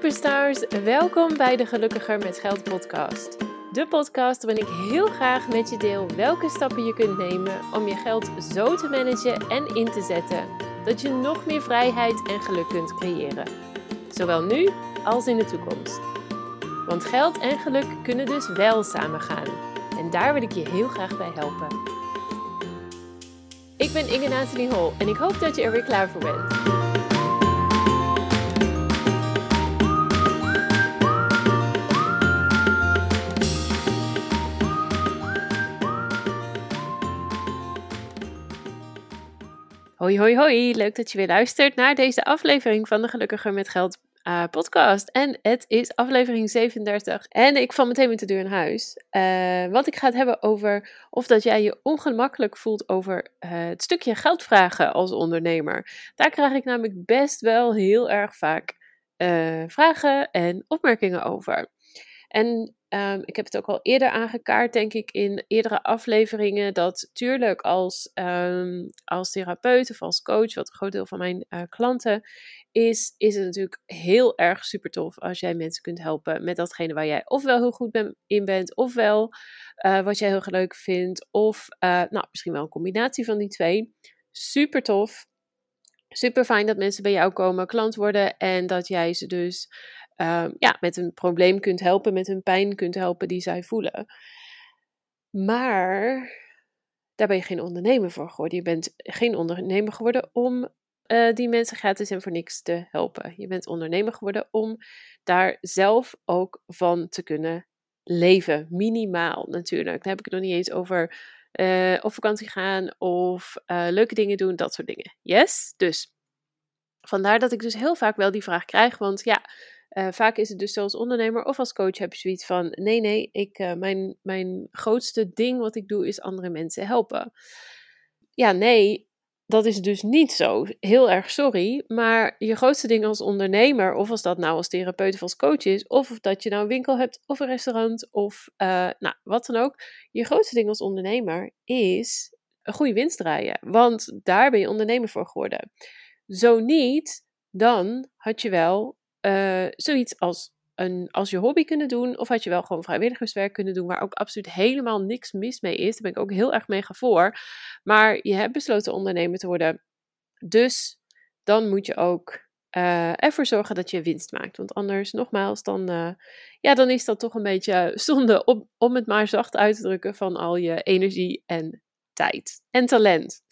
superstars, welkom bij de Gelukkiger met Geld podcast. De podcast waarin ik heel graag met je deel welke stappen je kunt nemen om je geld zo te managen en in te zetten dat je nog meer vrijheid en geluk kunt creëren. Zowel nu als in de toekomst. Want geld en geluk kunnen dus wel samen gaan. En daar wil ik je heel graag bij helpen. Ik ben Inge Nathalie Hol en ik hoop dat je er weer klaar voor bent. Hoi, hoi, hoi. Leuk dat je weer luistert naar deze aflevering van de Gelukkiger met Geld uh, podcast. En het is aflevering 37. En ik val meteen met de deur in huis. Uh, want ik ga het hebben over of dat jij je ongemakkelijk voelt over uh, het stukje geld vragen als ondernemer. Daar krijg ik namelijk best wel heel erg vaak vragen en opmerkingen over. En Um, ik heb het ook al eerder aangekaart, denk ik, in eerdere afleveringen. Dat tuurlijk als, um, als therapeut of als coach, wat een groot deel van mijn uh, klanten is, is het natuurlijk heel erg super tof als jij mensen kunt helpen met datgene waar jij ofwel heel goed in bent, ofwel uh, wat jij heel leuk vindt, of uh, nou, misschien wel een combinatie van die twee. Super tof. Super fijn dat mensen bij jou komen, klant worden en dat jij ze dus uh, ja, met een probleem kunt helpen, met een pijn kunt helpen die zij voelen. Maar daar ben je geen ondernemer voor geworden. Je bent geen ondernemer geworden om uh, die mensen gratis en voor niks te helpen. Je bent ondernemer geworden om daar zelf ook van te kunnen leven. Minimaal natuurlijk. Daar heb ik het nog niet eens over uh, op vakantie gaan of uh, leuke dingen doen, dat soort dingen. Yes? Dus vandaar dat ik dus heel vaak wel die vraag krijg. Want ja, uh, vaak is het dus zo als ondernemer of als coach heb je zoiets van: nee, nee, ik, uh, mijn, mijn grootste ding wat ik doe is andere mensen helpen. Ja, nee, dat is dus niet zo. Heel erg sorry. Maar je grootste ding als ondernemer, of als dat nou als therapeut of als coach is, of dat je nou een winkel hebt of een restaurant of uh, nou, wat dan ook. Je grootste ding als ondernemer is een goede winst draaien. Want daar ben je ondernemer voor geworden. Zo niet, dan had je wel uh, zoiets als, een, als je hobby kunnen doen. Of had je wel gewoon vrijwilligerswerk kunnen doen. Waar ook absoluut helemaal niks mis mee is. Daar ben ik ook heel erg mega voor. Maar je hebt besloten ondernemer te worden. Dus dan moet je ook uh, ervoor zorgen dat je winst maakt. Want anders, nogmaals, dan, uh, ja, dan is dat toch een beetje zonde om, om het maar zacht uit te drukken van al je energie en tijd en talent.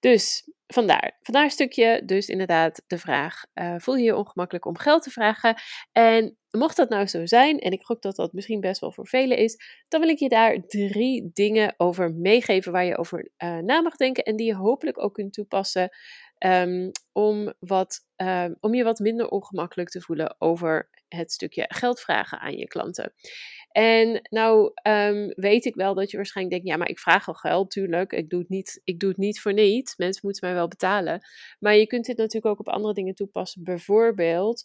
Dus vandaar. Vandaar stukje dus inderdaad de vraag, uh, voel je je ongemakkelijk om geld te vragen? En mocht dat nou zo zijn, en ik gok dat dat misschien best wel voor velen is, dan wil ik je daar drie dingen over meegeven waar je over uh, na mag denken en die je hopelijk ook kunt toepassen um, om, wat, um, om je wat minder ongemakkelijk te voelen over het stukje geld vragen aan je klanten. En nou um, weet ik wel dat je waarschijnlijk denkt, ja, maar ik vraag al geld, tuurlijk. Ik doe het niet, ik doe het niet voor niets. Mensen moeten mij wel betalen. Maar je kunt dit natuurlijk ook op andere dingen toepassen. Bijvoorbeeld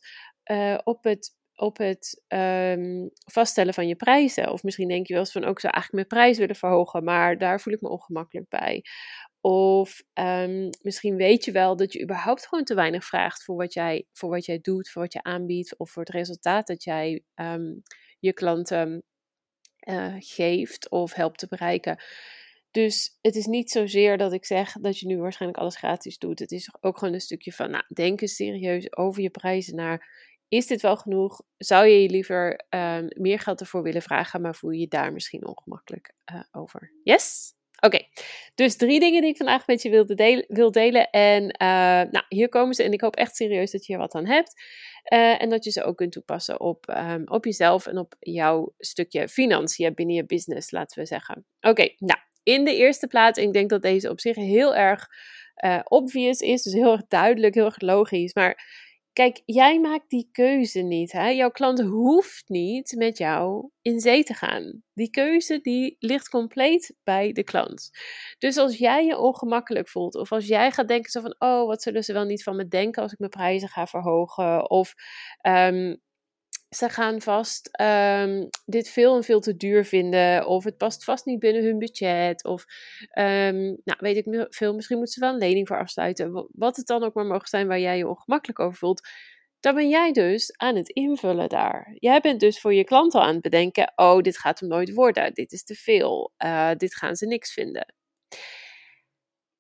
uh, op het op het um, vaststellen van je prijzen. Of misschien denk je wel eens van, ook zou eigenlijk mijn prijs willen verhogen, maar daar voel ik me ongemakkelijk bij. Of um, misschien weet je wel dat je überhaupt gewoon te weinig vraagt voor wat jij, voor wat jij doet, voor wat je aanbiedt of voor het resultaat dat jij je klanten uh, geeft of helpt te bereiken. Dus het is niet zozeer dat ik zeg dat je nu waarschijnlijk alles gratis doet. Het is ook gewoon een stukje van, nou, denk eens serieus over je prijzen naar. Is dit wel genoeg? Zou je je liever uh, meer geld ervoor willen vragen, maar voel je je daar misschien ongemakkelijk uh, over? Yes? Oké, dus drie dingen die ik vandaag met je wilde delen, wil delen. En uh, nou, hier komen ze. En ik hoop echt serieus dat je hier wat aan hebt. Uh, en dat je ze ook kunt toepassen op, um, op jezelf en op jouw stukje financiën binnen je business, laten we zeggen. Oké, nou, in de eerste plaats, en ik denk dat deze op zich heel erg uh, obvious is, dus heel erg duidelijk, heel erg logisch. Maar Kijk, jij maakt die keuze niet. Hè? Jouw klant hoeft niet met jou in zee te gaan. Die keuze die ligt compleet bij de klant. Dus als jij je ongemakkelijk voelt, of als jij gaat denken zo van, oh, wat zullen ze wel niet van me denken als ik mijn prijzen ga verhogen, of um, ze gaan vast um, dit veel en veel te duur vinden. Of het past vast niet binnen hun budget. Of um, nou, weet ik veel, misschien moeten ze wel een lening voor afsluiten. Wat het dan ook maar mogen zijn waar jij je ongemakkelijk over voelt. dan ben jij dus aan het invullen daar. Jij bent dus voor je klant al aan het bedenken: oh, dit gaat hem nooit worden, dit is te veel, uh, dit gaan ze niks vinden.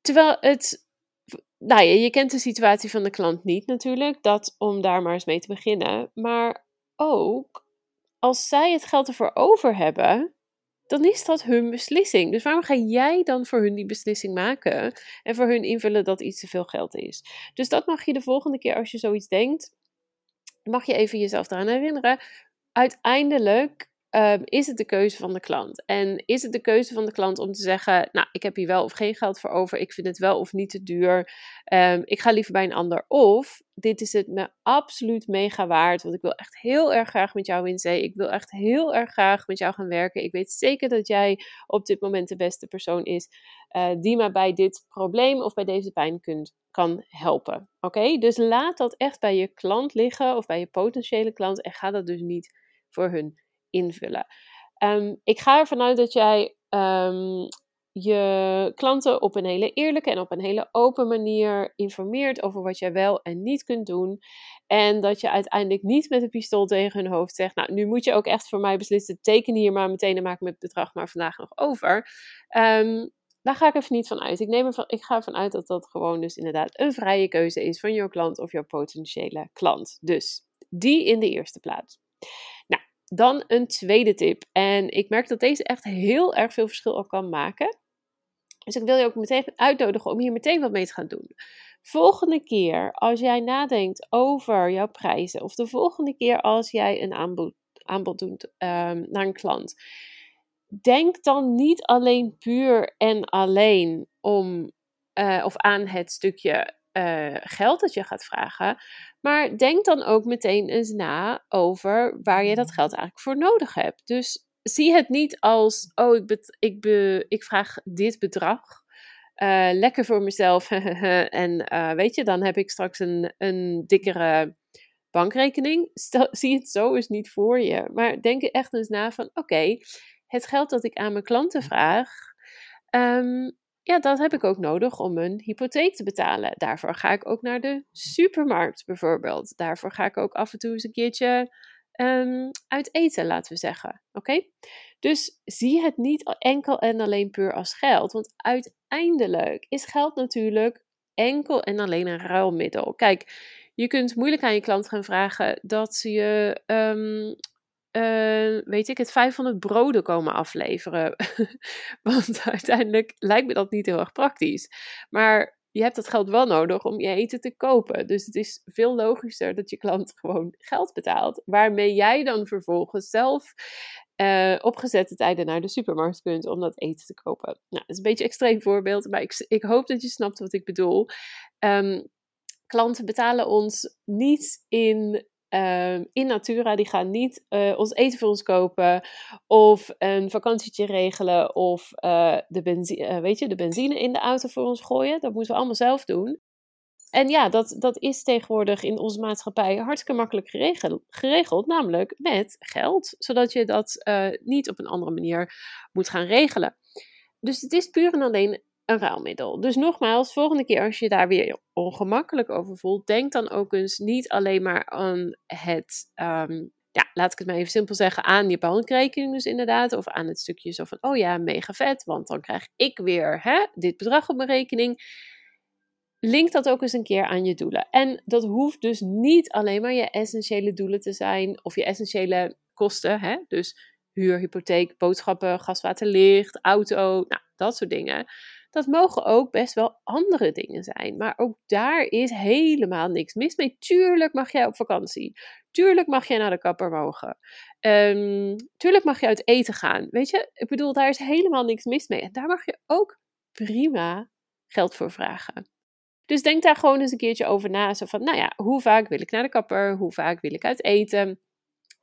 Terwijl het, nou ja, je kent de situatie van de klant niet natuurlijk, dat om daar maar eens mee te beginnen. Maar ook als zij het geld ervoor over hebben, dan is dat hun beslissing. Dus waarom ga jij dan voor hun die beslissing maken en voor hun invullen dat iets te veel geld is? Dus dat mag je de volgende keer als je zoiets denkt, mag je even jezelf eraan herinneren. Uiteindelijk um, is het de keuze van de klant. En is het de keuze van de klant om te zeggen: Nou, ik heb hier wel of geen geld voor over, ik vind het wel of niet te duur, um, ik ga liever bij een ander. Of dit is het me absoluut mega waard, want ik wil echt heel erg graag met jou in zee. Ik wil echt heel erg graag met jou gaan werken. Ik weet zeker dat jij op dit moment de beste persoon is uh, die me bij dit probleem of bij deze pijn kunt kan helpen. Oké, dus laat dat echt bij je klant liggen of bij je potentiële klant en ga dat dus niet voor hun invullen. Um, ik ga ervan uit dat jij um, je klanten op een hele eerlijke en op een hele open manier informeert over wat jij wel en niet kunt doen. En dat je uiteindelijk niet met een pistool tegen hun hoofd zegt: Nou, nu moet je ook echt voor mij beslissen. Teken hier maar meteen en maak me het bedrag maar vandaag nog over. Um, daar ga ik even niet van uit. Ik, neem ervan, ik ga ervan uit dat dat gewoon dus inderdaad een vrije keuze is van jouw klant of jouw potentiële klant. Dus die in de eerste plaats. Dan een tweede tip. En ik merk dat deze echt heel erg veel verschil al kan maken. Dus ik wil je ook meteen uitnodigen om hier meteen wat mee te gaan doen. Volgende keer als jij nadenkt over jouw prijzen, of de volgende keer als jij een aanbod, aanbod doet um, naar een klant, denk dan niet alleen puur en alleen om uh, of aan het stukje uh, geld dat je gaat vragen, maar denk dan ook meteen eens na over waar je dat geld eigenlijk voor nodig hebt. Dus zie het niet als, oh, ik, bet, ik, be, ik vraag dit bedrag. Uh, lekker voor mezelf. en uh, weet je, dan heb ik straks een, een dikkere bankrekening. Stel, zie het zo eens niet voor je. Maar denk echt eens na van: oké, het geld dat ik aan mijn klanten vraag, um, ja, dat heb ik ook nodig om een hypotheek te betalen. Daarvoor ga ik ook naar de supermarkt bijvoorbeeld. Daarvoor ga ik ook af en toe eens een keertje um, uit eten, laten we zeggen. Oké? Dus zie het niet enkel en alleen puur als geld. Want uiteindelijk is geld natuurlijk enkel en alleen een ruilmiddel. Kijk, je kunt moeilijk aan je klant gaan vragen dat ze je um, uh, weet ik het, 500 broden komen afleveren. Want uiteindelijk lijkt me dat niet heel erg praktisch. Maar je hebt dat geld wel nodig om je eten te kopen. Dus het is veel logischer dat je klant gewoon geld betaalt. Waarmee jij dan vervolgens zelf uh, op gezette tijden naar de supermarkt kunt om dat eten te kopen. Nou, dat is een beetje een extreem voorbeeld, maar ik, ik hoop dat je snapt wat ik bedoel. Um, klanten betalen ons niet in uh, in Natura, die gaan niet uh, ons eten voor ons kopen of een vakantietje regelen of uh, de, benzine, weet je, de benzine in de auto voor ons gooien. Dat moeten we allemaal zelf doen. En ja, dat, dat is tegenwoordig in onze maatschappij hartstikke makkelijk geregeld, geregeld namelijk met geld, zodat je dat niet op een andere manier moet gaan regelen. Dus het is puur en alleen een ruilmiddel. Dus nogmaals, volgende keer als je daar weer ongemakkelijk over voelt, denk dan ook eens niet alleen maar aan het, um, ja, laat ik het maar even simpel zeggen, aan je bankrekening dus inderdaad, of aan het stukje zo van, oh ja, mega vet, want dan krijg ik weer hè, dit bedrag op mijn rekening. Link dat ook eens een keer aan je doelen. En dat hoeft dus niet alleen maar je essentiële doelen te zijn, of je essentiële kosten, hè? dus huur, hypotheek, boodschappen, gas, water, licht, auto, nou, dat soort dingen dat mogen ook best wel andere dingen zijn. Maar ook daar is helemaal niks mis mee. Tuurlijk mag jij op vakantie. Tuurlijk mag jij naar de kapper mogen. Um, tuurlijk mag je uit eten gaan. Weet je, ik bedoel, daar is helemaal niks mis mee. En daar mag je ook prima geld voor vragen. Dus denk daar gewoon eens een keertje over na. Zo van, nou ja, hoe vaak wil ik naar de kapper? Hoe vaak wil ik uit eten?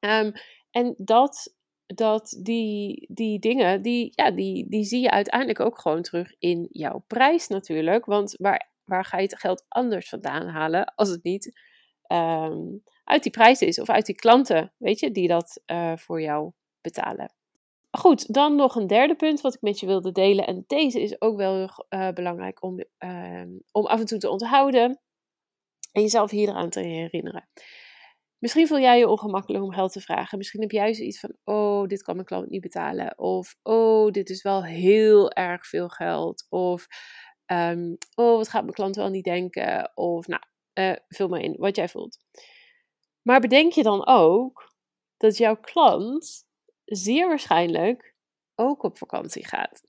Um, en dat dat die, die dingen, die, ja, die, die zie je uiteindelijk ook gewoon terug in jouw prijs natuurlijk. Want waar, waar ga je het geld anders vandaan halen als het niet um, uit die prijs is of uit die klanten, weet je, die dat uh, voor jou betalen. Goed, dan nog een derde punt wat ik met je wilde delen. En deze is ook wel uh, belangrijk om, uh, om af en toe te onthouden en jezelf hier aan te herinneren. Misschien voel jij je ongemakkelijk om geld te vragen. Misschien heb jij zoiets van: oh, dit kan mijn klant niet betalen. Of oh, dit is wel heel erg veel geld. Of um, oh, wat gaat mijn klant wel niet denken? Of nou, uh, vul maar in wat jij voelt. Maar bedenk je dan ook dat jouw klant zeer waarschijnlijk ook op vakantie gaat.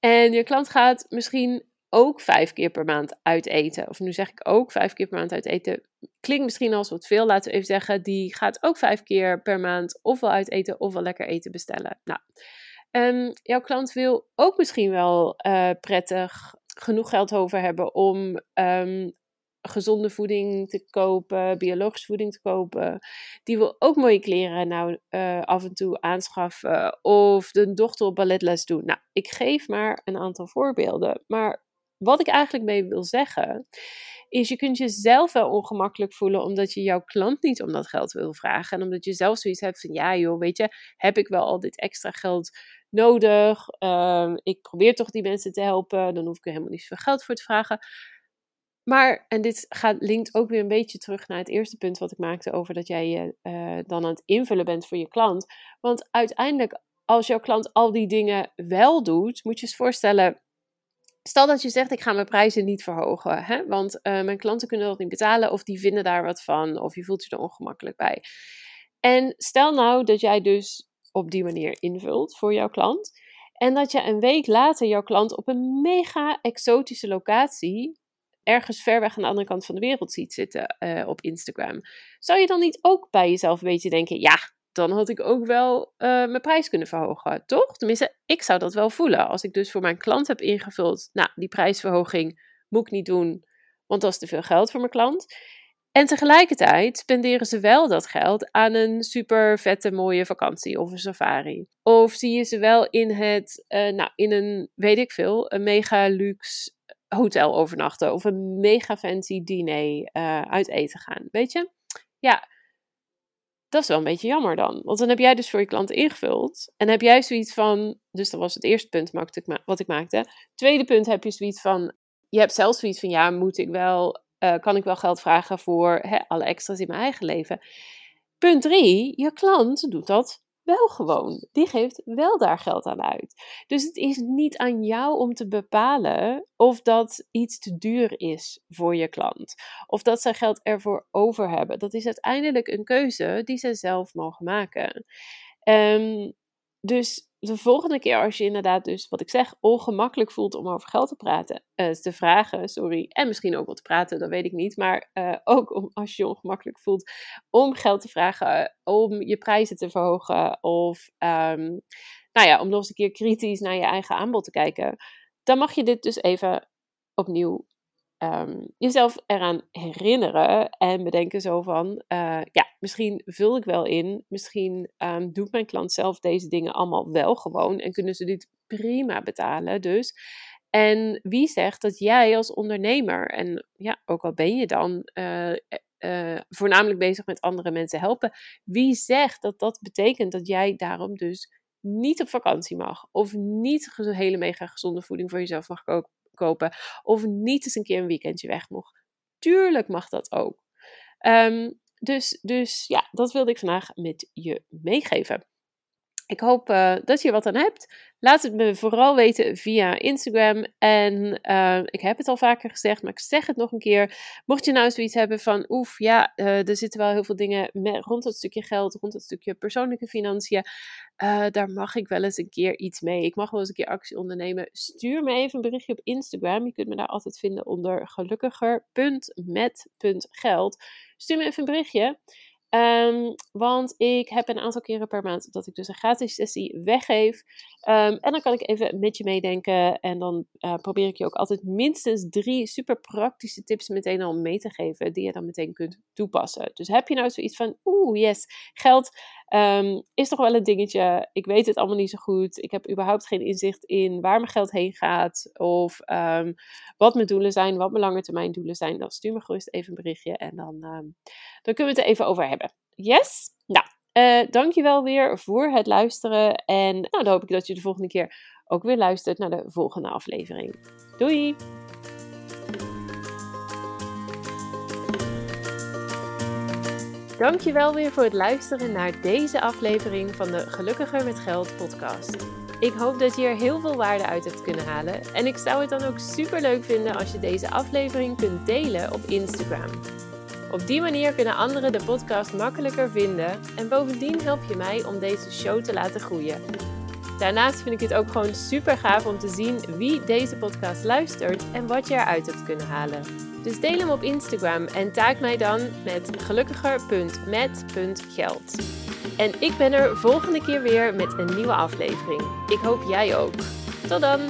En je klant gaat misschien ook vijf keer per maand uit eten. Of nu zeg ik ook vijf keer per maand uit eten. Klinkt misschien als wat veel, laten we even zeggen. Die gaat ook vijf keer per maand ofwel uit eten ofwel lekker eten bestellen. Nou, um, jouw klant wil ook misschien wel uh, prettig genoeg geld over hebben om um, gezonde voeding te kopen, biologische voeding te kopen. Die wil ook mooie kleren nou uh, af en toe aanschaffen. Of de dochter op balletles doen. Nou, ik geef maar een aantal voorbeelden. Maar wat ik eigenlijk mee wil zeggen, is je kunt jezelf wel ongemakkelijk voelen omdat je jouw klant niet om dat geld wil vragen. En omdat je zelf zoiets hebt van, ja joh, weet je, heb ik wel al dit extra geld nodig? Uh, ik probeer toch die mensen te helpen, dan hoef ik er helemaal niet zoveel geld voor te vragen. Maar, en dit gaat, linkt ook weer een beetje terug naar het eerste punt wat ik maakte over dat jij je uh, dan aan het invullen bent voor je klant. Want uiteindelijk, als jouw klant al die dingen wel doet, moet je eens voorstellen, Stel dat je zegt, ik ga mijn prijzen niet verhogen, hè? want uh, mijn klanten kunnen dat niet betalen of die vinden daar wat van of je voelt je er ongemakkelijk bij. En stel nou dat jij dus op die manier invult voor jouw klant en dat je een week later jouw klant op een mega exotische locatie ergens ver weg aan de andere kant van de wereld ziet zitten uh, op Instagram. Zou je dan niet ook bij jezelf een beetje denken, ja, dan had ik ook wel uh, mijn prijs kunnen verhogen, toch? Tenminste, ik zou dat wel voelen. Als ik dus voor mijn klant heb ingevuld, nou, die prijsverhoging moet ik niet doen, want dat is te veel geld voor mijn klant. En tegelijkertijd spenderen ze wel dat geld aan een super vette mooie vakantie of een safari. Of zie je ze wel in het, uh, nou, in een, weet ik veel, een mega luxe hotel overnachten of een mega fancy diner uh, uit eten gaan. Weet je? Ja, dat is wel een beetje jammer dan. Want dan heb jij dus voor je klant ingevuld. En heb jij zoiets van. Dus dat was het eerste punt wat ik maakte. Tweede punt heb je zoiets van. Je hebt zelf zoiets van: ja, moet ik wel. Uh, kan ik wel geld vragen voor hè, alle extra's in mijn eigen leven? Punt drie, je klant doet dat wel gewoon. Die geeft wel daar geld aan uit. Dus het is niet aan jou om te bepalen of dat iets te duur is voor je klant. Of dat ze geld ervoor over hebben. Dat is uiteindelijk een keuze die ze zelf mogen maken. Um, dus de volgende keer als je inderdaad dus, wat ik zeg, ongemakkelijk voelt om over geld te praten, uh, te vragen, sorry, en misschien ook wel te praten, dat weet ik niet, maar uh, ook om, als je ongemakkelijk voelt om geld te vragen, om je prijzen te verhogen of, um, nou ja, om nog eens een keer kritisch naar je eigen aanbod te kijken, dan mag je dit dus even opnieuw um, jezelf eraan herinneren en bedenken zo van, uh, ja, misschien vul ik wel in, misschien um, doet mijn klant zelf deze dingen allemaal wel gewoon en kunnen ze dit prima betalen dus. En wie zegt dat jij als ondernemer, en ja, ook al ben je dan uh, uh, voornamelijk bezig met andere mensen helpen, wie zegt dat dat betekent dat jij daarom dus niet op vakantie mag of niet hele mega gezonde voeding voor jezelf mag koken? Kopen. Of niet eens een keer een weekendje weg mocht. Tuurlijk mag dat ook. Um, dus, dus ja, dat wilde ik vandaag met je meegeven. Ik hoop uh, dat je wat aan hebt. Laat het me vooral weten via Instagram. En uh, ik heb het al vaker gezegd, maar ik zeg het nog een keer. Mocht je nou zoiets hebben van, oef, ja, uh, er zitten wel heel veel dingen rond dat stukje geld, rond dat stukje persoonlijke financiën. daar mag ik wel eens een keer iets mee. Ik mag wel eens een keer actie ondernemen. Stuur me even een berichtje op Instagram. Je kunt me daar altijd vinden onder gelukkiger.met.geld. Stuur me even een berichtje. Um, want ik heb een aantal keren per maand dat ik dus een gratis sessie weggeef. Um, en dan kan ik even met je meedenken. En dan uh, probeer ik je ook altijd minstens drie super praktische tips meteen al mee te geven. Die je dan meteen kunt toepassen. Dus heb je nou zoiets van, oeh yes, geld um, is toch wel een dingetje. Ik weet het allemaal niet zo goed. Ik heb überhaupt geen inzicht in waar mijn geld heen gaat. Of wat mijn doelen zijn, wat mijn lange termijn doelen zijn. Dan stuur me gerust even een berichtje. En dan, dan kunnen we het er even over hebben. Yes? Nou, uh, dankjewel weer voor het luisteren. En nou, dan hoop ik dat je de volgende keer ook weer luistert naar de volgende aflevering. Doei! Dankjewel weer voor het luisteren naar deze aflevering van de Gelukkiger met Geld podcast. Ik hoop dat je er heel veel waarde uit hebt kunnen halen. En ik zou het dan ook super leuk vinden als je deze aflevering kunt delen op Instagram. Op die manier kunnen anderen de podcast makkelijker vinden en bovendien help je mij om deze show te laten groeien. Daarnaast vind ik het ook gewoon super gaaf om te zien wie deze podcast luistert en wat je eruit hebt kunnen halen. Dus deel hem op Instagram en taak mij dan met gelukkiger.met.geld. En ik ben er volgende keer weer met een nieuwe aflevering. Ik hoop jij ook. Tot dan!